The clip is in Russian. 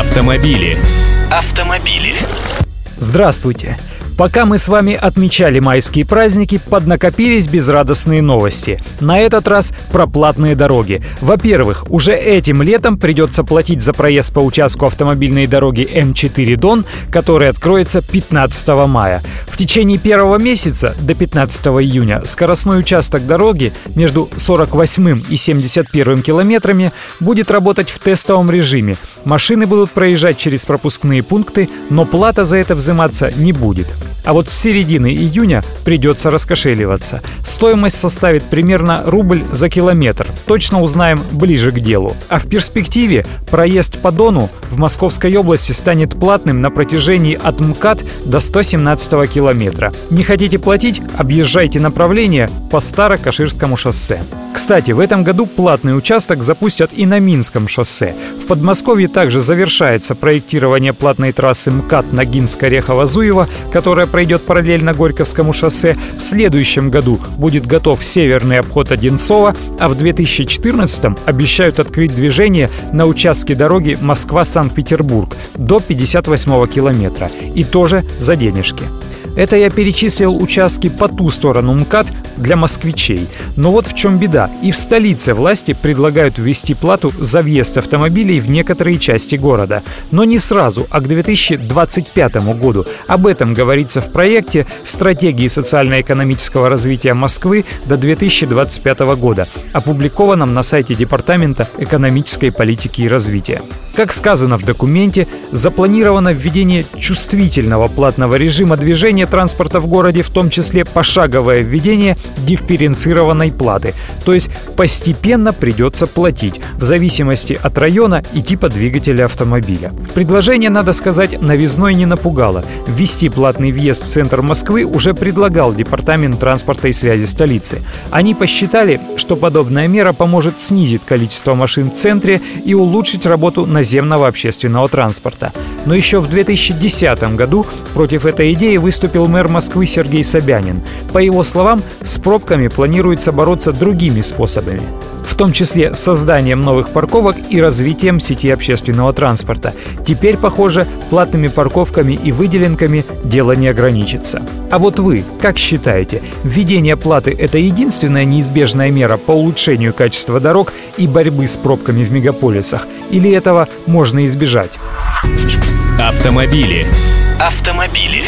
Автомобили. Автомобили. Здравствуйте! Пока мы с вами отмечали майские праздники, поднакопились безрадостные новости. На этот раз про платные дороги. Во-первых, уже этим летом придется платить за проезд по участку автомобильной дороги М4 Дон, который откроется 15 мая. В течение первого месяца до 15 июня скоростной участок дороги между 48 и 71 километрами будет работать в тестовом режиме. Машины будут проезжать через пропускные пункты, но плата за это взиматься не будет. А вот с середины июня придется раскошеливаться. Стоимость составит примерно рубль за километр. Точно узнаем ближе к делу. А в перспективе проезд по Дону в Московской области станет платным на протяжении от МКАД до 117 километра. Не хотите платить? Объезжайте направление по Старо-Каширскому шоссе. Кстати, в этом году платный участок запустят и на Минском шоссе. В Подмосковье также завершается проектирование платной трассы МКАД Ногинск-Орехово-Зуево, которая пройдет параллельно Горьковскому шоссе. В следующем году будет готов северный обход Одинцова, а в 2014 обещают открыть движение на участке дороги Москва-Санкт-Петербург до 58 километра. И тоже за денежки. Это я перечислил участки по ту сторону МКАД для москвичей. Но вот в чем беда. И в столице власти предлагают ввести плату за въезд автомобилей в некоторые части города. Но не сразу, а к 2025 году. Об этом говорится в проекте «Стратегии социально-экономического развития Москвы до 2025 года», опубликованном на сайте Департамента экономической политики и развития. Как сказано в документе, запланировано введение чувствительного платного режима движения транспорта в городе, в том числе пошаговое введение дифференцированной платы. То есть постепенно придется платить, в зависимости от района и типа двигателя автомобиля. Предложение, надо сказать, новизной не напугало. Ввести платный въезд в центр Москвы уже предлагал Департамент транспорта и связи столицы. Они посчитали, что подобная мера поможет снизить количество машин в центре и улучшить работу наземного общественного транспорта. Но еще в 2010 году против этой идеи выступил мэр Москвы Сергей Собянин. По его словам, с пробками планируется бороться другими способами в том числе созданием новых парковок и развитием сети общественного транспорта. Теперь, похоже, платными парковками и выделенками дело не ограничится. А вот вы, как считаете, введение платы – это единственная неизбежная мера по улучшению качества дорог и борьбы с пробками в мегаполисах? Или этого можно избежать? Автомобили. Автомобили.